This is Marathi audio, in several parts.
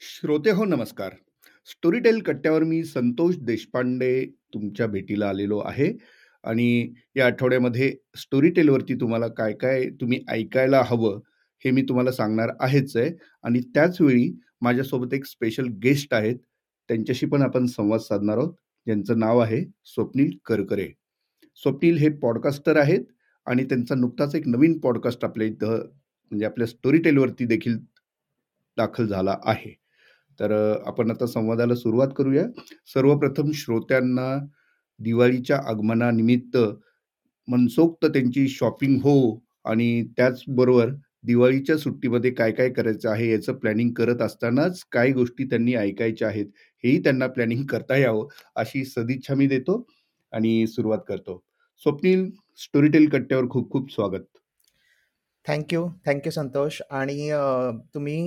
श्रोते हो नमस्कार. स्टोरीटेल कट्ट्यावर मी संतोष देशपांडे तुमच्या भेटीला आलेलो आहे आणि या आठवड्यामध्ये स्टोरीटेलवरती तुम्हाला काय-काय तुम्ही ऐकायला हवं, हे मी तुम्हाला सांगणार आहेच आहे आणि त्याचवेळी माझ्यासोबत एक स्पेशल गेस्ट आहेत. त्यांच्याशी पण आपण संवाद साधणार आहोत. ज्यांचं नाव आहे स्वप्नील करकरे. स्वप्नील हे पॉडकास्टर आहेत आणि त्यांचा नुकताच एक नवीन पॉडकास्ट आपल्या इथं म्हणजे आपल्या स्टोरीटेलवरती देखील दाखल झाला आहे. तर आपण आता संवादाला सुरुवात करूया. सर्वप्रथम श्रोत्यांना दिवाळीच्या आगमनानिमित्त मनसोक्त त्यांची शॉपिंग हो आणि त्याचबरोबर दिवाळीच्या सुट्टीमध्ये काय-काय करायचं आहे याचं प्लॅनिंग करत असतानाच काय गोष्टी त्यांनी ऐकायच्या आहेत, हेही त्यांना प्लॅनिंग करता यावं, अशी सदिच्छा मी देतो आणि सुरुवात करतो. स्वप्नील, स्टोरीटेल कट्ट्यावर खूप-खूप स्वागत. Thank you. संतोष आणि तुम्ही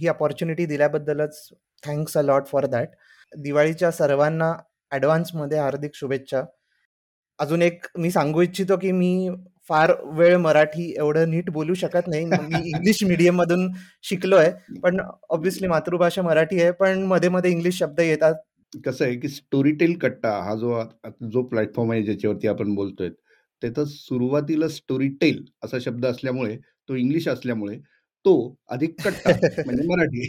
ही opportunity दिल्याबद्दलच thanks a lot for that. दिवाळीच्या सर्वांना ॲडव्हान्समध्ये हार्दिक शुभेच्छा. अजून एक मी सांगू इच्छितो, की मी फार वेळ मराठी एवढं नीट बोलू शकत नाही. मी इंग्लिश मीडियममधून शिकलोय, पण ऑब्व्हियसली मातृभाषा मराठी आहे, पण मध्ये-मध्ये इंग्लिश शब्द येतात. कसं आहे, की स्टोरीटेल कट्टा हा जो जो प्लॅटफॉर्म आहे ज्याच्यावरती आपण बोलतोय, त्याचं सुरुवातीला स्टोरीटेल असा शब्द असल्यामुळे, तो इंग्लिश असल्यामुळे तो अधिक कट्टा म्हणजे मराठी.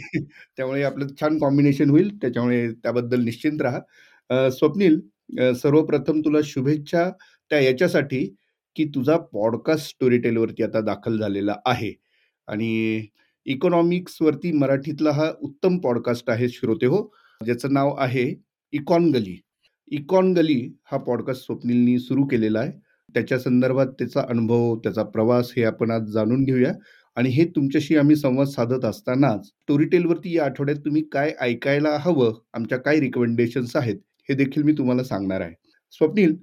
त्यामुळे आपलं छान कॉम्बिनेशन होईल. त्याच्यामुळे त्याबद्दल निश्चिंत राहा. स्वप्नील सर्वप्रथम तुला शुभेच्छा त्या याच्यासाठी, की तुझा पॉडकास्ट स्टोरीटेलवरती आता दाखल झालेला आहे आणि इकॉनॉमिक्सवरती मराठीतला हा उत्तम पॉडकास्ट आहे श्रोते हो, ज्याचं नाव आहे इकॉन गली. इकॉन गली हा पॉडकास्ट स्वप्नीलनी सुरू केलेला आहे. त्याच्या संदर्भात त्याचा अनुभव, त्याचा प्रवास हे आपण आज जाणून घेऊया आणि हे तुमच्याशी आम्ही संवाद साधत असतानाच स्टोरीटेलवरती या आठवड्यात तुम्ही काय ऐकायला हवं, आमच्या काय रिकमेंडेशन्स आहेत, हे देखील मी तुम्हाला सांगणार आहे. स्वप्नील,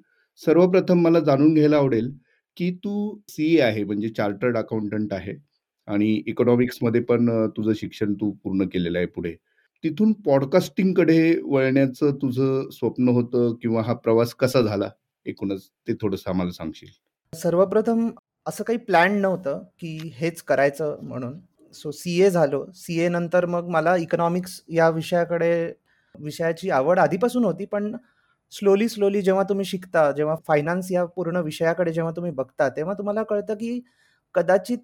सर्वप्रथम मला जाणून घ्यायला आवडेल, की तू सी-ए आहे म्हणजे चार्टर्ड अकाउंटंट आहे आणि इकॉनॉमिक्समध्ये पण तुझं शिक्षण तू पूर्ण केलेलं आहे पुढे. तिथून पॉडकास्टिंगकडे वळण्याचं तुझं स्वप्न होतं किंवा हा प्रवास कसा झाला? एकूणच ते थोडंसं आम्हाला सांगशील? सर्वप्रथम असं काही प्लॅन नव्हतं, की हेच करायचं म्हणून. सो सी-ए झालो. सी-ए नंतर मग मला इकॉनॉमिक्स या विषयाकडे विषयाची आवड आधीपासून होती, पण स्लोली, स्लोली जेव्हा तुम्ही शिकता, जेव्हा फायनान्स या पूर्ण विषयाकडे जेव्हा तुम्ही बघता, तेव्हा तुम्हाला कळतं, की कदाचित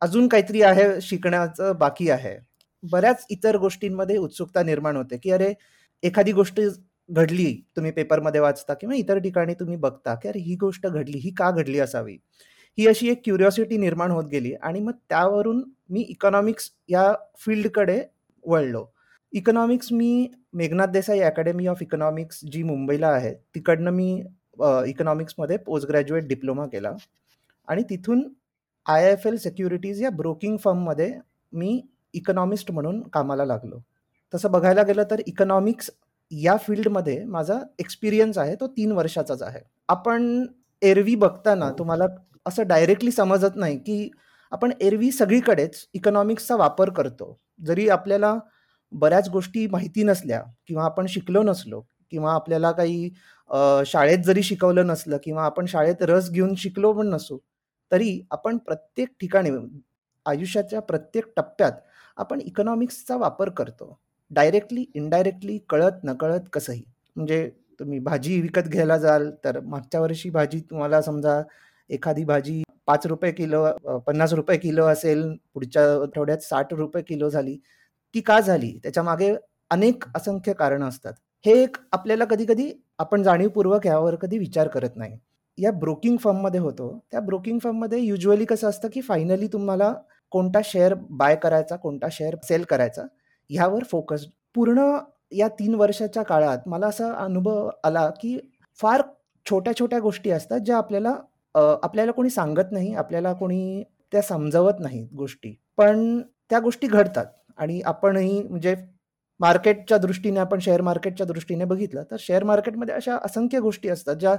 अजून काहीतरी आहे शिकण्याचं बाकी आहे. बऱ्याच इतर गोष्टींमध्ये उत्सुकता निर्माण होते, की अरे, एखादी गोष्ट घडली, तुम्ही पेपरमध्ये वाचता किंवा इतर ठिकाणी तुम्ही बघता, की अरे, ही गोष्ट घडली, ही का घडली असावी? ही अशी एक क्युरिओसिटी निर्माण होत गेली आणि मग त्यावरून मी इकॉनॉमिक्स या फील्डकडे वळलो. Economics me Meghnad Desai academy of economics जी मुंबईला आहे, तिकडनं मी इकॉनॉमिक्समध्ये पोस्ट ग्रॅज्युएट डिप्लोमा केला आणि तिथून आय-एफ-एल सिक्युरिटीज या ब्रोकिंग फर्ममध्ये मी इकॉनॉमिस्ट म्हणून कामाला लागलो. तसं बघायला गेलं तर इकॉनॉमिक्स या फील्डमध्ये माझा एक्सपिरियन्स आहे तो 3 वर्षाचाच आहे. आपण एरवी बघताना तुम्हाला असं डायरेक्टली समजत नाही, की आपण एरवी सगळीकडेच इकॉनॉमिक्सचा वापर करतो. जरी आपल्याला बऱ्याच गोष्टी माहिती नसल्या किंवा आपण शिकलो नसलो किंवा आपल्याला काही शाळेत जरी शिकवलं नसलं किंवा आपण शाळेत रस घेऊन शिकलो पण नसू, तरी आपण प्रत्येक ठिकाणी आयुष्याच्या प्रत्येक टप्प्यात आपण इकॉनॉमिक्सचा वापर करतो. डायरेक्टली, इनडायरेक्टली, कळत-नकळत कसंही. म्हणजे तुम्ही भाजी विकत घ्यायला जाल, तर मागच्या वर्षी भाजी तुम्हाला समजा एखादी भाजी पाच रुपये किलो पन्नास रुपये किलो असेल, पुढच्या आठवड्यात ₹60 किलो झाली. ती का झाली? त्याच्यामागे अनेक असंख्य कारणं असतात. हे एक आपल्याला कधी-कधी आपण जाणीवपूर्वक यावर कधी विचार करत नाही. या ब्रोकिंग फर्ममध्ये होतो. त्या ब्रोकिंग फर्ममध्ये युजली कसं असतं, की फायनली तुम्हाला कोणता शेअर बाय करायचा, कोणता शेअर सेल करायचा, ह्यावर फोकस. पूर्ण या तीन वर्षाच्या काळात मला असा अनुभव आला, की फार छोट्या-छोट्या गोष्टी असतात, ज्या आपल्याला आपल्याला कोणी सांगत नाही, आपल्याला कोणी त्या समजवत नाहीत गोष्टी. पण त्या गोष्टी घडतात आणि आपणही म्हणजे मार्केटच्या दृष्टीने आपण शेअर मार्केटच्या दृष्टीने बघितलं, तर शेअर मार्केटमध्ये अशा असंख्य गोष्टी असतात, ज्या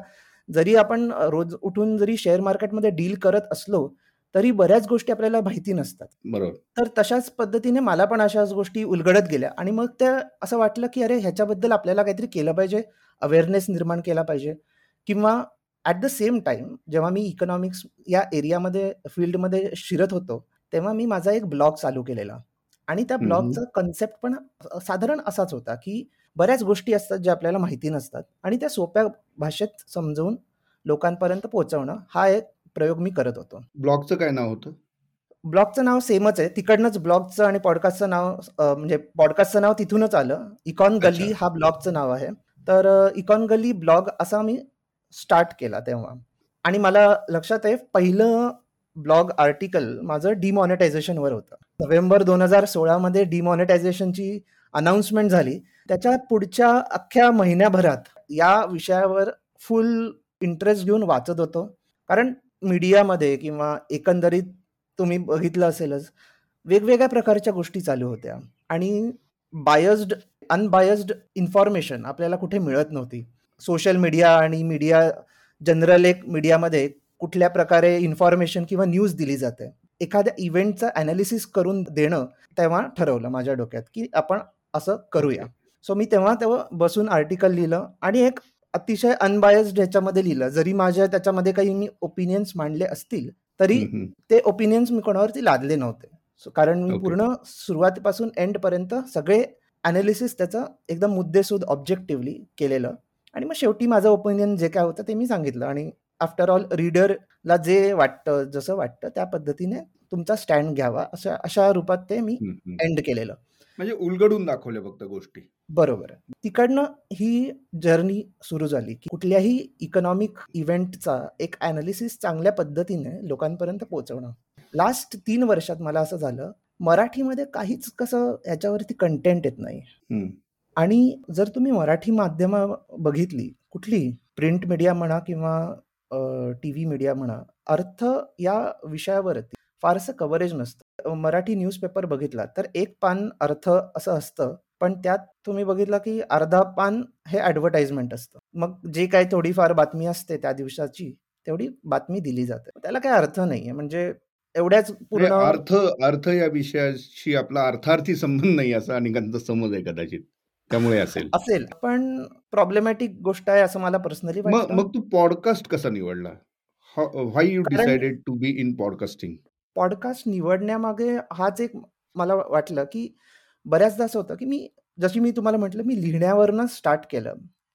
जरी आपण रोज उठून जरी शेअर मार्केटमध्ये डील करत असलो, तरी बऱ्याच गोष्टी आपल्याला माहिती नसतात. बरोबर. तर तशाच पद्धतीने मला पण अशाच गोष्टी उलगडत गेल्या आणि मग त्या असं वाटलं, की अरे ह्याच्याबद्दल आपल्याला काहीतरी केलं पाहिजे, अवेअरनेस निर्माण केला पाहिजे किंवा ॲट द सेम टाईम जेव्हा मी इकॉनॉमिक्स या एरियामध्ये फील्डमध्ये शिरत होतो, तेव्हा मी माझा एक ब्लॉग चालू केलेला. आणि त्या ब्लॉगचा कन्सेप्ट पण साधारण असाच होता की बऱ्याच गोष्टी असतात ज्या आपल्याला माहिती नसतात आणि त्या सोप्या भाषेत समजवून लोकांपर्यंत पोहोचवणं हा एक प्रयोग मी करत होतो. ब्लॉगचं काय नाव होतं? ब्लॉगचं नाव सेमच आहे. तिकडनंच ब्लॉगचं आणि पॉडकास्टचं नाव म्हणजे पॉडकास्टचं नाव तिथूनच आलं. इकॉन गल्ली हा ब्लॉगचं नाव आहे. तर इकॉन गल्ली ब्लॉग असा मी स्टार्ट केला तेव्हा. आणि मला लक्षात आहे पहिलं ब्लॉग आर्टिकल माझं डिमॉनिटायझेशनवर होतं. नोव्हेंबर दोन हजार सोळामध्ये डिमॉनिटायझेशनची अनाऊन्समेंट झाली. त्याच्या पुढच्या अख्ख्या महिन्याभरात या विषयावर फुल इंटरेस्ट घेऊन वाचत होतो. कारण मीडियामध्ये किंवा एकंदरीत तुम्ही बघितलं असेलच वेगवेगळ्या प्रकारच्या गोष्टी चालू होत्या. आणि बायस्ड अनबायस्ड इन्फॉर्मेशन आपल्याला कुठे मिळत नव्हती. सोशल मीडिया आणि मीडिया जनरल एक मीडियामध्ये कुठल्या प्रकारे इन्फॉर्मेशन किंवा न्यूज दिली जाते. एखाद्या इव्हेंटचं अनालिसिस करून देणं तेव्हा ठरवलं माझ्या डोक्यात की आपण असं करूया. सो मी तेव्हा तेव्हा बसून आर्टिकल लिहिलं आणि एक अतिशय अनबायस्ड ह्याच्यामध्ये लिहिलं. जरी माझ्या त्याच्यामध्ये काही मी ओपिनियन्स मांडले असतील तरी ते ओपिनियन्स मी कोणावरती लादले नव्हते. सो कारण मी पूर्ण सुरुवातीपासून एंड पर्यंत सगळे अनालिसिस त्याचं एकदम मुद्देसूद ऑब्जेक्टिव्हली केलेलं. आणि मग शेवटी माझं ओपिनियन जे काय होतं ते मी सांगितलं. आणि आफ्टर ऑल रीडरला जे वाटतं जसं वाटतं त्या पद्धतीने तुमचा स्टँड घ्यावा अशा अशा रूपात ते मी एंड केलेलं. म्हणजे उलगडून दाखवल्या फक्त गोष्टी. बरोबर. तिकडनं ही जर्नी सुरू झाली की कुठल्याही इकॉनॉमिक इव्हेंटचा एक अनालिसिस चांगल्या पद्धतीने लोकांपर्यंत पोहोचवणं. लास्ट तीन वर्षात मला असं झालं मराठीमध्ये काहीच कसं याच्यावरती कंटेंट येत नाही. आणि जर तुम्ही मराठी माध्यम बघितली कुठली? प्रिंट मीडिया म्हणा किंवा टी व्ही मीडिया म्हणा अर्थ या विषयावरती फारसं कव्हरेज नसतं. मराठी न्यूजपेपर बघितला तर एक पान अर्थ असं असतं पण त्यात तुम्ही बघितलं की अर्धा पान हे ॲडव्हर्टाइजमेंट असतं. मग जे काही थोडीफार बातमी असते त्या दिवसाची तेवढी बातमी दिली जाते. त्याला काही अर्थ नाहीये. म्हणजे एवढ्याच पूर्ण अर्थ अर्थ या विषयाशी आपला अर्थार्थी संबंध नाही असा अनेकांचा समज आहे कदाचित. त्यामुळे असेल. असेल. पण प्रॉब्लेमॅटिक गोष्ट आहे असं मला पर्सनली मग तू पॉडकास्ट कसा निवडला? Why you decided to be in podcasting podcast निवडण्यामागे हाच एक मला वाटलं की बऱ्याचदा असं होतं की मी जशी मी तुम्हाला म्हटलं मी लिहिण्यावरनं स्टार्ट केलं.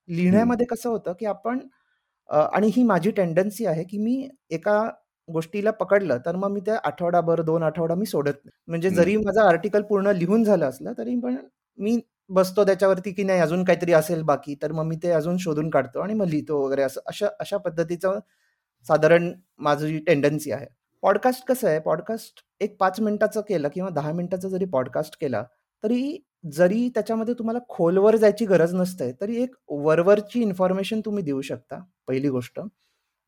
लिहिण्यामध्ये कसं होतं की आपण आणि ही माझी टेंडन्सी आहे की मी एका गोष्टीला पकडलं तर मग मी त्या आठवडाभर दोन आठवडा मी सोडत नाही. म्हणजे जरी माझं आर्टिकल पूर्ण लिहून झालं असलं तरी पण मी बसतो त्याच्यावरती की नाही अजून काहीतरी असेल बाकी तर मग मी ते अजून शोधून काढतो आणि मग लिहितो वगैरे असं अशा अशा पद्धतीचं साधारण माझी टेंडन्सी आहे. पॉडकास्ट कसं आहे? पॉडकास्ट एक पाच मिनिटाचं केलं किंवा दहा मिनिटाचं जरी पॉडकास्ट केला तरी जरी त्याच्यामध्ये तुम्हाला खोलवर जायची गरज नसते तरी एक वरवरची इन्फॉर्मेशन तुम्ही देऊ शकता पहिली गोष्ट.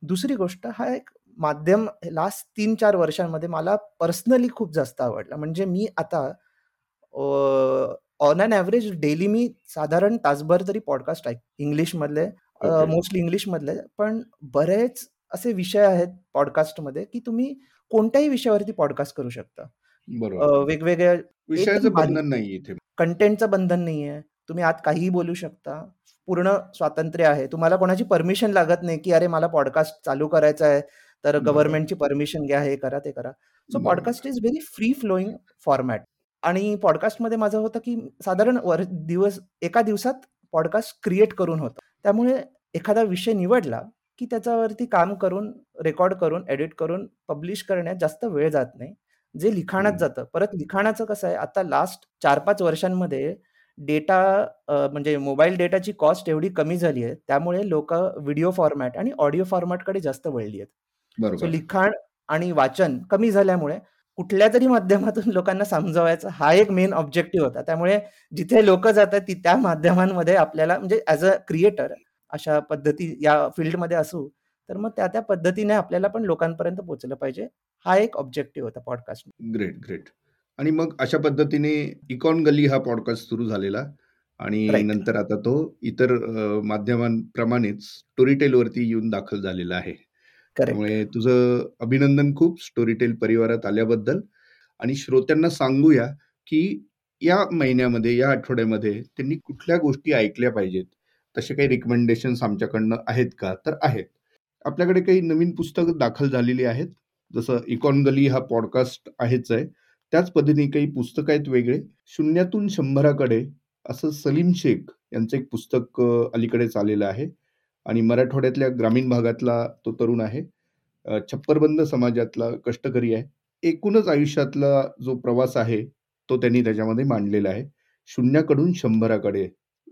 दुसरी गोष्ट हा एक माध्यम लास्ट तीन चार वर्षांमध्ये मला पर्सनली खूप जास्त आवडला. म्हणजे मी आता ऑन अन ॲव्हरेज डेली मी साधारण तासभर तरी पॉडकास्ट ऐक इंग्लिशमधले मोस्टली इंग्लिशमधले पण बरेच असे विषय आहेत पॉडकास्टमध्ये की तुम्ही कोणत्याही विषयावरती पॉडकास्ट करू शकता. वेगवेगळ्या विषयाचं बंधन नाही इथे. कंटेंटचं बंधन नाहीये. तुम्ही आत काहीही बोलू शकता. पूर्ण स्वातंत्र्य आहे. तुम्हाला कोणाची परमिशन लागत नाही की अरे मला पॉडकास्ट चालू करायचा आहे तर गव्हर्नमेंटची परमिशन घ्या हे करा ते करा. So podcast is very free flowing format. आणि पॉडकास्टमध्ये माझं होतं की साधारण वर दिवस एका दिवसात पॉडकास्ट क्रिएट करून होतं. त्यामुळे एखादा विषय निवडला की त्याच्यावरती काम करून रेकॉर्ड करून एडिट करून पब्लिश करण्यात जास्त वेळ जात नाही. जे लिखाणात जातं. परत लिखाणाचं कसं आहे आता लास्ट चार पाच वर्षांमध्ये डेटा म्हणजे मोबाईल डेटाची कॉस्ट एवढी कमी झाली आहे. त्यामुळे लोक व्हिडिओ फॉर्मॅट आणि ऑडिओ फॉर्मॅटकडे जास्त वळली आहेत. सो लिखाण आणि वाचन कमी झाल्यामुळे कुठल्या तरी माध्यमातून लोकांना समजवायचा हा एक मेन ऑब्जेक्टिव्ह होता. त्यामुळे जिथे लोक जातात ती त्या माध्यमांमध्ये आपल्याला म्हणजे ॲज अ क्रिएटर अशा पद्धती या फील्डमध्ये असू तर मग त्या त्या पद्धतीने आपल्याला पण लोकांपर्यंत पोहोचलं पाहिजे. हा एक ऑब्जेक्टिव्ह होता पॉडकास्ट ग्रेट ग्रेट. आणि मग अशा पद्धतीने इकॉन गल्ली हा पॉडकास्ट सुरू झालेला आणि नंतर आता तो इतर माध्यमांप्रमाणेच स्टोरीटेल वरती येऊन दाखल झालेला आहे. त्यामुळे तुझं अभिनंदन खूप स्टोरीटेल परिवारात आल्याबद्दल. आणि श्रोत्यांना सांगूया की या महिन्यामध्ये या आठवड्यामध्ये त्यांनी कुठल्या गोष्टी ऐकल्या पाहिजेत? तसे काही रिकमेंडेशन्स आमच्याकडनं आहेत का तर आहेत आपल्याकडे काही नवीन पुस्तकं दाखल झालेली आहेत जसं इकॉन गली हा पॉडकास्ट आहेच आहे त्याच पद्धतीने काही पुस्तकं आहेत वेगळे. शून्यातून शंभराकडे असं सलीम शेख यांचं एक पुस्तक अलीकडेच आलेलं आहे आणि मराठवाड्यातल्या ग्रामीण भागातला तो तरुण आहे. छप्परबंद समाजातला कष्टकरी आहे. एकूणच आयुष्यातला जो प्रवास आहे, तो त्यांनी त्याच्यामध्ये मांडलेला आहे. शून्याकडून शंभराकडे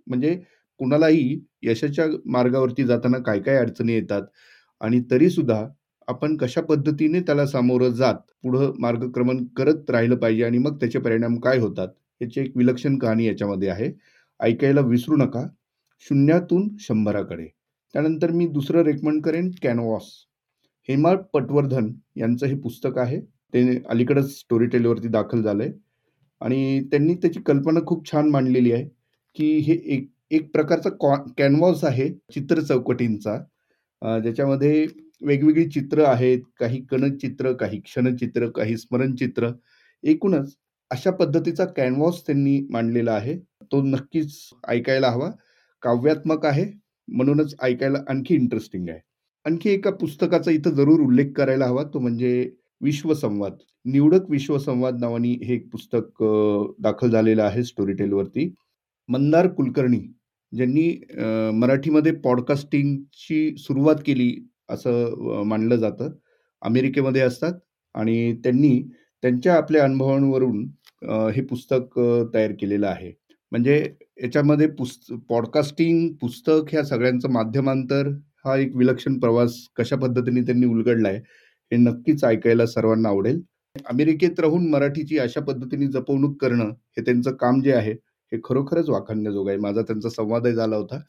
म्हणजे कुणालाही यशाच्या मार्गावरती जाताना काय-काय अडचणी येतात आणि तरीसुद्धा आपण कशा पद्धतीने त्याला सामोरं जात पुढं मार्गक्रमण करत राहिलं पाहिजे आणि मग त्याचे परिणाम काय होतात, याची एक विलक्षण कहाणी याच्यामध्ये आहे. ऐकायला विसरू नका. शून्यातून शंभराकडे. त्यानंतर मी दुसरं रेकमेंड करेन कॅनवॉस हेमा पटवर्धन यांचं हे पुस्तक आहे. ते अलीकडंच स्टोरी टेलवरती दाखल आहे आणि त्यांनी त्याची कल्पना खूप छान मांडलेली आहे, की हे एक एक प्रकारचा कॉ कॅनव्हास आहे चित्र चौकटींचा. ज्याच्यामध्ये वेगवेगळी चित्र आहेत. काही कणचित्र, काही क्षणचित्र, काही स्मरणचित्र. एकूणच अशा पद्धतीचा कॅनव्हास त्यांनी मांडलेला आहे. तो नक्कीच ऐकायला हवा. काव्यात्मक आहे, म्हणूनच ऐकायला आणखी इंटरेस्टिंग आहे. आणखी एका पुस्तकाचा इथं जरूर उल्लेख करायला हवा, तो म्हणजे विश्वसंवाद. निवडक विश्वसंवाद नावानी हे एक पुस्तक दाखल झालेलं आहे स्टोरीटेलवरती मंदार कुलकर्णी ज्यांनी मराठीमध्ये पॉडकास्टिंगची सुरुवात केली असं मानलं जातं. अमेरिकेमध्ये असतात आणि त्यांनी त्यांच्या आपल्या अनुभवांवरून हे पुस्तक तयार केलेलं आहे. म्हणजे याच्यामध्ये पुस्त पॉडकास्टिंग, पुस्तक ह्या सगळ्यांचं माध्यमांतर हा एक विलक्षण प्रवास कशा पद्धतीने त्यांनी उलगडलाय, हे नक्कीच ऐकायला सर्वांना आवडेल. अमेरिकेत राहून मराठीची अशा पद्धतीने जपवणूक करणं, हे त्यांचं काम जे आहे, हे खरोखरच वाखाणण्याजोग आहे. माझा त्यांचा संवादही झाला होता.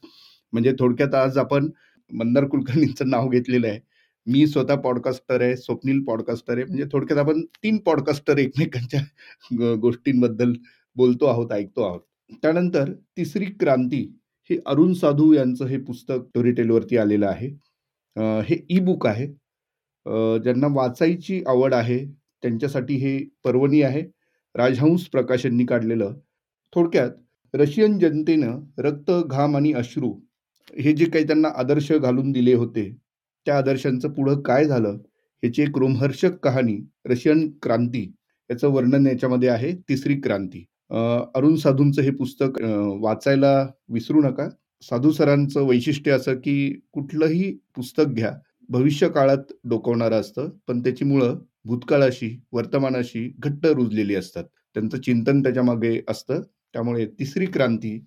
म्हणजे थोडक्यात आज आपण मंदार कुलकर्णींचं नाव घेतलेलं आहे. मी स्वतः पॉडकास्टर आहे, स्वप्नील पॉडकास्टर आहे. म्हणजे थोडक्यात आपण तीन पॉडकास्टर एकमेकांच्या गोष्टींबद्दल बोलतो आहोत, ऐकतो आहोत. त्यानंतर तिसरी क्रांती हे अरुण साधू यांचं हे पुस्तक स्टोरीटेलवरती आलेलं आहे. हे ई बुक आहे. ज्यांना वाचायची आवड आहे, त्यांच्यासाठी हे पर्वणी आहे. राजहंस प्रकाशननी काढलेलं. थोडक्यात रशियन जनतेनं रक्त, घाम आणि अश्रू हे जे काही त्यांना आदर्श घालून दिले होते, त्या आदर्शांचं पुढं काय झालं, ह्याची एक रोमहर्षक कहाणी रशियन क्रांती याचं वर्णन याच्यामध्ये आहे. तिसरी क्रांती. अरुण साधूंचं हे पुस्तक वाचायला विसरू नका. साधू सरांचं वैशिष्ट्य असं, की कुठलंही पुस्तक घ्या, भविष्य काळात डोकवणारं असतं, पण त्याची मुळं भूतकाळाशी, वर्तमानाशी घट्ट रुजलेली असतात. त्यांचं चिंतन त्याच्यामागे असतं. त्यामुळे तिसरी क्रांती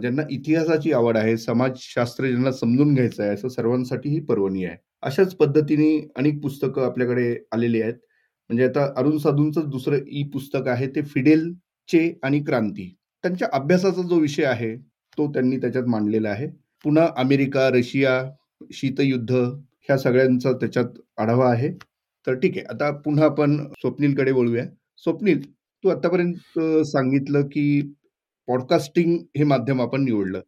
ज्यांना इतिहासाची आवड आहे, समाजशास्त्र ज्यांना समजून घ्यायचं आहे, असं सर्वांसाठी ही पर्वणी आहे. अशाच पद्धतीने अनेक पुस्तकं आपल्याकडे आलेली आहेत. म्हणजे आता अरुण साधूंचं दुसरं ई पुस्तक आहे ते फिडेल चे आणि क्रांती. त्यांच्या अभ्यासाचा जो विषय आहे, तो त्यांनी त्याच्यात मांडलेला आहे. पुन्हा अमेरिका, रशिया, शीतयुद्ध ह्या सगळ्यांचा त्याच्यात आढावा आहे. तर ठीक आहे. आता पुन्हा आपण स्वप्नीलकडे वळूया. स्वप्नील, तू आतापर्यंत सांगितलं, की पॉडकास्टिंग हे माध्यम आपण निवडलं.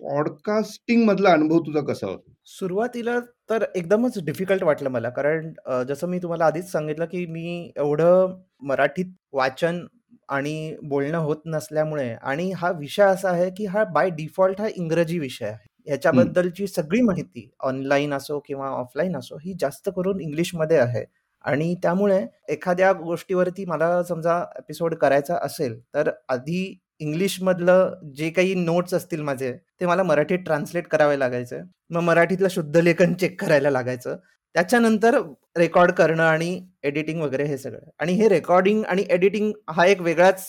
पॉडकास्टिंग मधला अनुभव तुझा कसा होता? सुरुवातीला तर एकदमच डिफिकल्ट वाटलं मला. कारण जसं मी तुम्हाला आधीच सांगितलं, की मी एवढं मराठीत वाचन आणि बोलणं होत नसल्यामुळे आणि हा विषय असा आहे, की हा बाय डिफॉल्ट हा इंग्रजी विषय आहे. ह्याच्याबद्दलची सगळी माहिती ऑनलाईन असो किंवा ऑफलाईन असो, ही जास्त करून इंग्लिशमध्ये आहे. आणि त्यामुळे एखाद्या गोष्टीवरती मला समजा एपिसोड करायचा असेल, तर आधी इंग्लिशमधलं जे काही नोट्स असतील माझे, ते मला मराठीत ट्रान्सलेट करावे लागायचे. मग मराठीतलं शुद्ध लेखन चेक करायला लागायचं. त्याच्यानंतर रेकॉर्ड करणं आणि एडिटिंग वगैरे हे सगळं. आणि हे रेकॉर्डिंग आणि एडिटिंग हा एक वेगळाच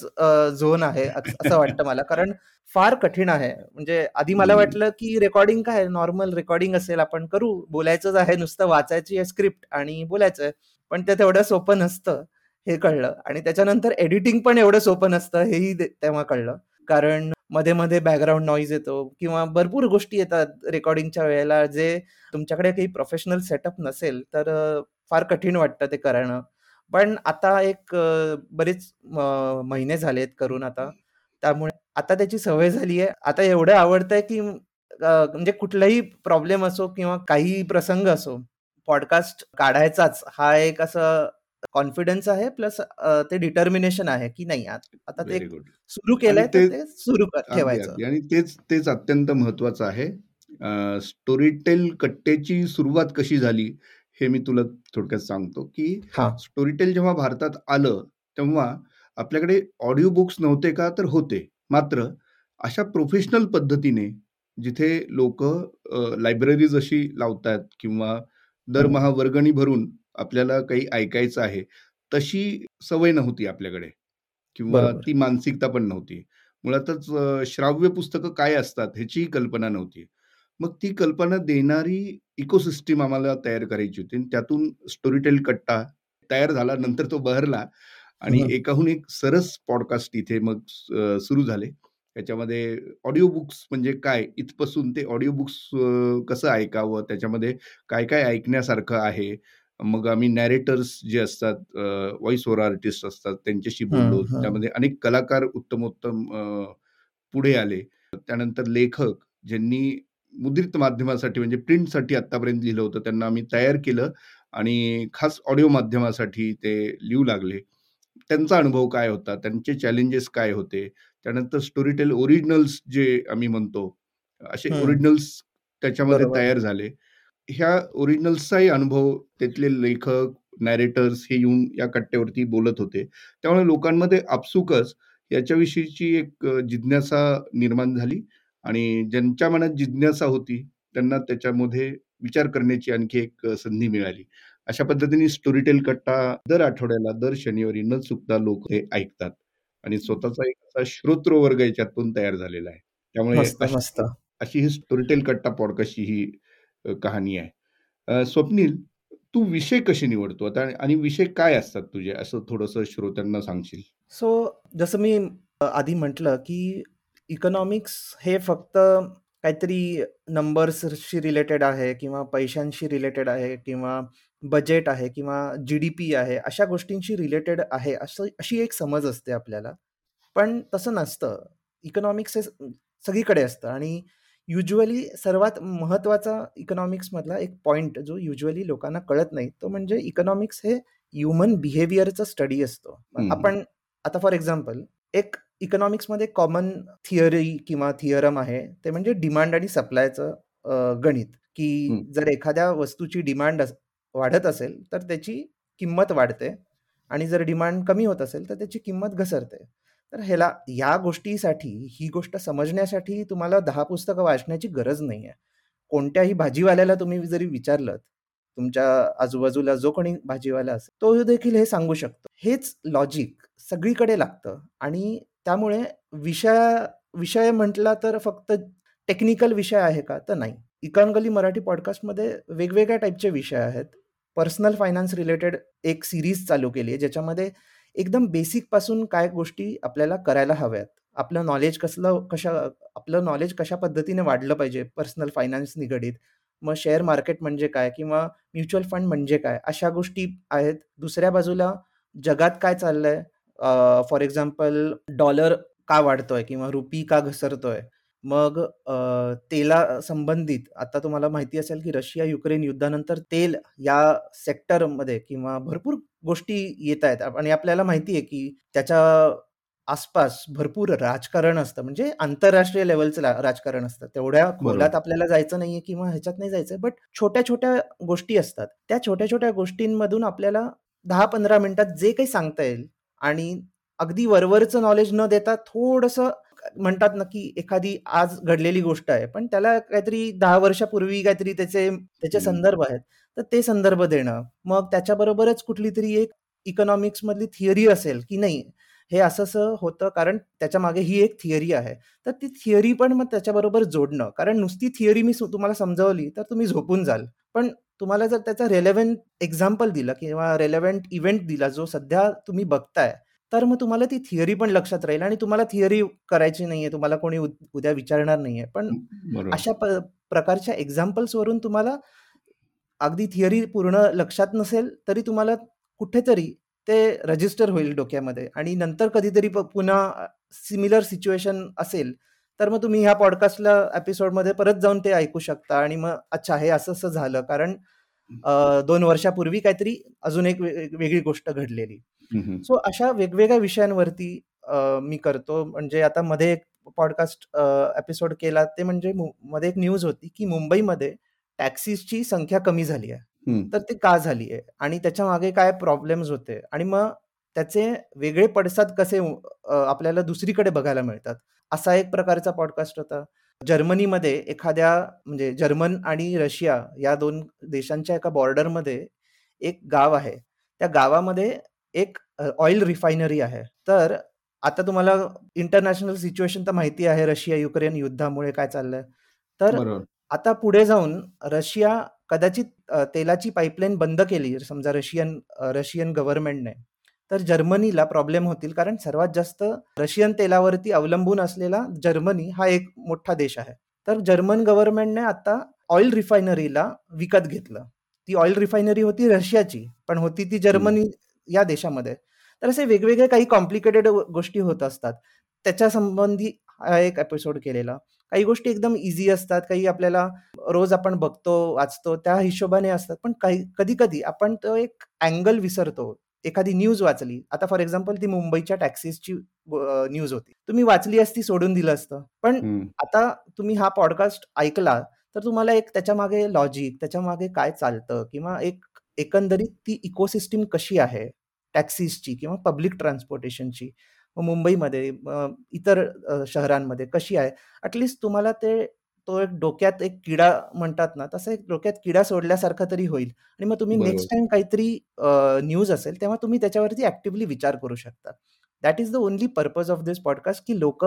झोन आहे असं वाटतं मला. कारण फार कठीण आहे. म्हणजे आधी मला वाटलं, की रेकॉर्डिंग काय नॉर्मल रेकॉर्डिंग असेल, आपण करू, बोलायचंच आहे, नुसतं वाचायची आहे स्क्रिप्ट आणि बोलायचं पण ते तेवढं सोपं नसतं. हे कळलं आणि त्याच्यानंतर एडिटिंग पण एवढं सोपं नसतं हेही तेव्हा कळलं. कारण मध्ये-मध्ये बॅकग्राऊंड नॉईज येतो किंवा भरपूर गोष्टी येतात रेकॉर्डिंगच्या वेळेला जे तुमच्याकडे काही प्रोफेशनल सेटअप नसेल तर फार कठीण वाटतं ते करणं. पण आता एक बरेच महिने झालेत करून आता. त्यामुळे आता त्याची सवय झाली आहे. आता एवढं आवडतंय की म्हणजे कुठलाही प्रॉब्लेम असो किंवा काही प्रसंग असो, पॉडकास्ट काढायचाच हा एक असं कॉन्फिडन्स आहे प्लस ते डिटर्मिनेशन आहे की नाही आता ते सुरू केलंय ते सुरू ठेवायचं. आणि तेच तेच अत्यंत महत्वाचं आहे. स्टोरी टेल कट्टेची सुरुवात कशी झाली हे मी तुला थोडक्यात सांगतो की स्टोरी टेल जेव्हा भारतात आलं तेव्हा आपल्याकडे ऑडिओ बुक्स नव्हते का? तर होते. मात्र अशा प्रोफेशनल पद्धतीने जिथे लोकं लायब्ररीज अशी लावतात किंवा दरमहा वर्गणी भरून आपल्याला काही ऐकायचं आहे, तशी सवय नव्हती आपल्याकडे किंवा. ती मानसिकता पण नव्हती. मुळातच श्राव्य पुस्तकं काय असतात ह्याचीही कल्पना नव्हती. मग ती कल्पना देणारी इकोसिस्टम आम्हाला तयार करायची होती त्यातून स्टोरीटेल कट्टा तयार झाला. नंतर तो बहरला आणि एकाहून एक सरस पॉडकास्ट इथे मग सुरू झाले. त्याच्यामध्ये ऑडिओ बुक्स म्हणजे काय? इथपासून ते ऑडिओ बुक्स कसं ऐकावं? त्याच्यामध्ये काय-काय ऐकण्यासारखं आहे? मग आम्ही नॅरेटर्स जे असतात, व्हॉईस ओव्हर आर्टिस्ट असतात त्यांच्याशी बोललो. त्यामध्ये अनेक कलाकार उत्तमोत्तम पुढे आले. त्यानंतर लेखक ज्यांनी मुद्रित माध्यमासाठी म्हणजे प्रिंटसाठी आत्तापर्यंत लिहिलं होतं, त्यांना आम्ही तयार केलं आणि खास ऑडिओ माध्यमासाठी ते लिहू लागले. त्यांचा अनुभव काय होता? त्यांचे चॅलेंजेस काय होते? त्यानंतर स्टोरीटेल ओरिजिनल्स जे आम्ही म्हणतो, असे ओरिजिनल्स त्याच्यामध्ये तयार झाले. ह्या ओरिजिनल्सचाही अनुभव तिथले लेखक, नॅरेटर्स हे येऊन या कट्ट्यावरती बोलत होते. त्यामुळे लोकांमध्ये आपसुकच याच्याविषयीची एक जिज्ञासा निर्माण झाली आणि ज्यांच्या मनात जिज्ञासा होती, त्यांना त्याच्यामध्ये विचार करण्याची आणखी एक संधी मिळाली. अशा पद्धतीने स्टोरीटेल कट्टा दर आठवड्याला, दर शनिवारी न चुकता लोक हे ऐकतात आणि स्वतःचा एक असा श्रोतृवर्ग याच्यातून तयार झालेला आहे. त्यामुळे. अशी ही स्टोरीटेल कट्टा पॉडकास्टची ही कहाणी आहे. स्वप्नील, तू विषय कसे निवडतो आता आणि विषय काय असतात तुझे? असं थोडंसं श्रोत्यांना सांगशील? सो जसं मी आधी म्हटलं, की इकॉनॉमिक्स हे फक्त काहीतरी नंबर्सशी रिलेटेड आहे किंवा पैशांशी रिलेटेड आहे किंवा बजेट आहे किंवा जी-डी-पी आहे, अशा गोष्टींशी रिलेटेड आहे, असं अशी एक समज असते आपल्याला. पण तसं नसतं. इकॉनॉमिक्स हे सगळीकडे असतं आणि युज्युअली सर्वात महत्त्वाचा इकॉनॉमिक्समधला एक पॉइंट जो युज्युअली लोकांना कळत नाही, तो म्हणजे इकॉनॉमिक्स हे ह्युमन बिहेवियरचा स्टडी असतो. आपण आता फॉर एक्झाम्पल एक इकॉनॉमिक्समध्ये कॉमन थिअरी किंवा थिअरम आहे, ते म्हणजे डिमांड आणि सप्लायचं गणित, की जर एखाद्या वस्तूची डिमांड वाढत असेल, तर त्याची किंमत वाढते आणि जर डिमांड कमी होत असेल, तर त्याची किंमत घसरते. तर ह्याला या गोष्टीसाठी, ही गोष्ट समजण्यासाठी तुम्हाला दहा पुस्तकं वाचण्याची गरज नाही आहे. कोणत्याही भाजीवाल्याला तुम्ही जरी विचारलं, तुमच्या आजूबाजूला जो कोणी भाजीवाला असेल, तो देखील हे सांगू शकतो. हेच लॉजिक सगळीकडे लागतं आणि त्यामुळे विषय विषय म्हटला तर फक्त टेक्निकल विषय आहे का? तर नाही. इकॉनगली मराठी पॉडकास्टमध्ये वेगवेगळ्या टाईपचे विषय आहेत. पर्सनल फायनान्स रिलेटेड एक सिरीज चालू केली आहे, ज्याच्यामध्ये एकदम बेसिकपासून काय गोष्टी आपल्याला करायला हव्यात. आपलं नॉलेज कसलं कशा आपलं नॉलेज कशा पद्धतीने वाढलं पाहिजे पर्सनल फायनान्स निगडीत. मग शेअर मार्केट म्हणजे काय? किंवा म्युच्युअल फंड म्हणजे काय? अशा गोष्टी आहेत. दुसऱ्या बाजूला जगात काय चाललंय? फॉर एक्झाम्पल डॉलर का वाढतोय किंवा रुपी का घसरतोय? मग तेला संबंधित आता तुम्हाला माहिती असेल, की रशिया-युक्रेन युद्धानंतर तेल या सेक्टरमध्ये किंवा भरपूर गोष्टी येत आहेत आणि आपल्याला माहिती आहे, की त्याच्या आसपास भरपूर राजकारण असतं. म्हणजे आंतरराष्ट्रीय लेव्हलचं राजकारण असतं. तेवढ्या खोलात आपल्याला जायचं नाहीये किंवा ह्याच्यात नाही जायचंय. बट छोट्या-छोट्या गोष्टी असतात. त्या छोट्या-छोट्या गोष्टींमधून आपल्याला 10-15 मिनिटात जे काही सांगता येईल आणि अगदी वरवरचं नॉलेज न देता थोडंसं म्हणतात ना, की एखादी आज घडलेली गोष्ट आहे, पण त्याला काहीतरी 10 वर्षापूर्वी काहीतरी त्याचे त्याचे संदर्भ आहेत. तर ते संदर्भ देणं. मग त्याच्याबरोबरच कुठली तरी एक इकॉनॉमिक्समधली थिअरी असेल, की नाही हे असं-असं होतं कारण त्याच्यामागे ही एक थिअरी आहे. तर ती थिअरी पण मग त्याच्याबरोबर जोडणं. कारण नुसती थिअरी मी तुम्हाला समजावली तर तुम्ही झोपून जाल. पण तुम्हाला जर त्याचा रेलेव्हंट एक्झाम्पल दिलं किंवा रेलेव्हंट इव्हेंट दिला जो सध्या तुम्ही बघताय, तर मग तुम्हाला ती थिअरी पण लक्षात राहील आणि तुम्हाला थिअरी करायची नाहीये. तुम्हाला कोणी उद्या विचारणार नाहीये. पण अशा प्रकारच्या एक्झाम्पल्सवरून तुम्हाला अगदी थिअरी पूर्ण लक्षात नसेल, तरी तुम्हाला कुठेतरी ते रजिस्टर होईल डोक्यामध्ये आणि नंतर कधीतरी पुन्हा सिमिलर सिच्युएशन असेल, तर मग तुम्ही ह्या पॉडकास्टला एपिसोडमध्ये परत जाऊन ते ऐकू शकता आणि मग अच्छा हे असं-असं झालं कारण दोन वर्षापूर्वी काहीतरी अजून एक वेगळी गोष्ट घडलेली. सो अशा वेगवेगळ्या विषयांवरती मी करतो. म्हणजे आता मध्ये एक पॉडकास्ट एपिसोड केला ते म्हणजे मध्ये एक न्यूज होती, की मुंबईमध्ये टॅक्सीची संख्या कमी झाली आहे. तर ते का झाली आहे? आणि त्याच्यामागे काय प्रॉब्लेम्स होते? आणि मग त्याचे वेगळे पडसाद कसे आपल्याला दुसरीकडे बघायला मिळतात? असा एक प्रकारचा पॉडकास्ट होता. जर्मनीमध्ये एखाद्या म्हणजे जर्मन आणि रशिया या दोन देशांच्या एका बॉर्डरमध्ये एक गाव आहे. त्या गावामध्ये एक ऑइल रिफायनरी आहे. तर आता तुम्हाला इंटरनॅशनल सिच्युएशन तर माहिती आहे रशिया युक्रेन युद्धामुळे काय चाललंय. तर आता पुढे जाऊन रशिया कदाचित तेलाची पाईपलाईन बंद केली समजा रशियन रशियन गव्हर्नमेंटने तर जर्मनीला प्रॉब्लेम होतील. कारण सर्वात जास्त रशियन तेलावरती अवलंबून असलेला जर्मनी हा एक मोठा देश आहे. तर जर्मन गव्हर्नमेंटने आता ऑइल रिफायनरीला विकत घेतलं. ती ऑइल रिफायनरी होती रशियाची पण होती ती जर्मनी या देशामध्ये. तर असे वेगवेगळे काही कॉम्प्लिकेटेड गोष्टी होत असतात. त्याच्या संबंधी हा एक एपिसोड केलेला. काही गोष्टी एकदम इझी असतात. काही आपल्याला रोज आपण बघतो वाचतो त्या हिशोबाने असतात. पण काही कधी कधी आपण तो एक अँगल विसरतो. एखादी न्यूज वाचली. आता फॉर एक्झाम्पल ती मुंबईच्या टॅक्सीची न्यूज होती. तुम्ही वाचली असती सोडून दिलं असतं. पण आता तुम्ही हा पॉडकास्ट ऐकला तर तुम्हाला एक त्याच्यामागे लॉजिक त्याच्यामागे काय चालतं? किंवा एक एकंदरीत ती इकोसिस्टीम कशी आहे? टॅक्सीसची किंवा पब्लिक ट्रान्सपोर्टेशनची मुंबईमध्ये इतर शहरांमध्ये कशी आहे? ॲटलिस्ट तुम्हाला ते तो एक डोक्यात एक किडा म्हणतात ना तसं एक डोक्यात किडा सोडल्यासारखा तरी होईल. आणि मग तुम्ही नेक्स्ट टाइम काहीतरी न्यूज असेल तेव्हा तुम्ही त्याच्यावरती ऍक्टिव्हली विचार करू शकता. That is the only purpose of this podcast की लोक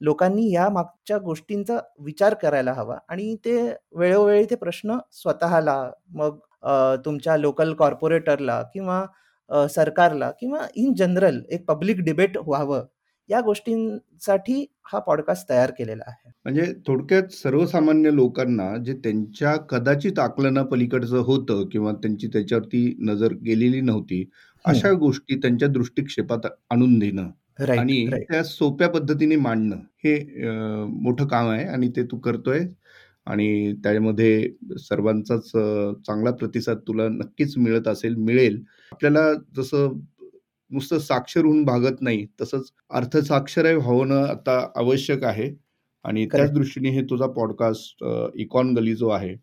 लोकांनी या मागच्या गोष्टींचा विचार करायला हवा. आणि ते वेळोवेळी ते प्रश्न स्वतःला मग तुमच्या लोकल कॉर्पोरेटरला किंवा सरकारला किंवा इन जनरल एक पब्लिक डिबेट व्हावं या गोष्टींसाठी हा पॉडकास्ट तयार केलेला आहे. म्हणजे थोडक्यात सर्वसामान्य लोकांना जे त्यांच्या कदाचित आकलना पलीकडचं होतं किंवा त्यांची त्याच्यावरती नजर गेलेली नव्हती अशा गोष्टी त्यांच्या दृष्टिक्षेपात आणून देणं आणि त्या सोप्या पद्धतीने मांडणं हे मोठं काम आहे आणि ते तू करतोय. आणि त्यामध्ये सर्वांचाच चांगला प्रतिसाद तुला नक्कीच मिळत असेल मिळेल. आपल्याला जसं नुसतं साक्षर होऊन भागत नाही तसंच अर्थसाक्षर होणं आता आवश्यक आहे. आणि त्याच दृष्टीने हे तुझा पॉडकास्ट इकॉन गली जो आहे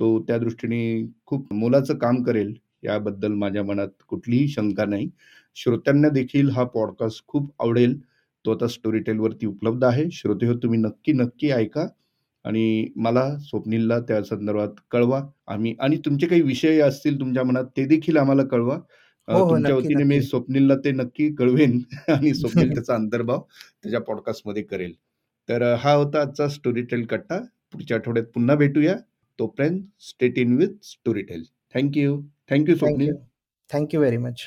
तो त्या दृष्टीने खूप मोलाचं काम करेल. याबद्दल माझ्या मनात कुठलीही शंका नाही. श्रोत्यांना देखील हा पॉडकास्ट खूप आवडेल. तो आता स्टोरी टेलवरती उपलब्ध आहे. श्रोते हो तुम्ही नक्की नक्की ऐका. आणि मला स्वप्नीलला त्या संदर्भात कळवा. आम्ही आणि तुमचे काही विषय असतील तुमच्या मनात ते देखील आम्हाला कळवा. हो, हो, तुमच्या वतीने मी स्वप्नीलला ते नक्की कळवेन आणि स्वप्नील त्याचा अंतर्भाव त्याच्या पॉडकास्टमध्ये करेल. तर हा होता आजचा स्टोरी टेल कट्टा. पुढच्या आठवड्यात पुन्हा भेटूया. तोपर्यंत stay in with Storytel thank you thank you Swapnil. Thank you very much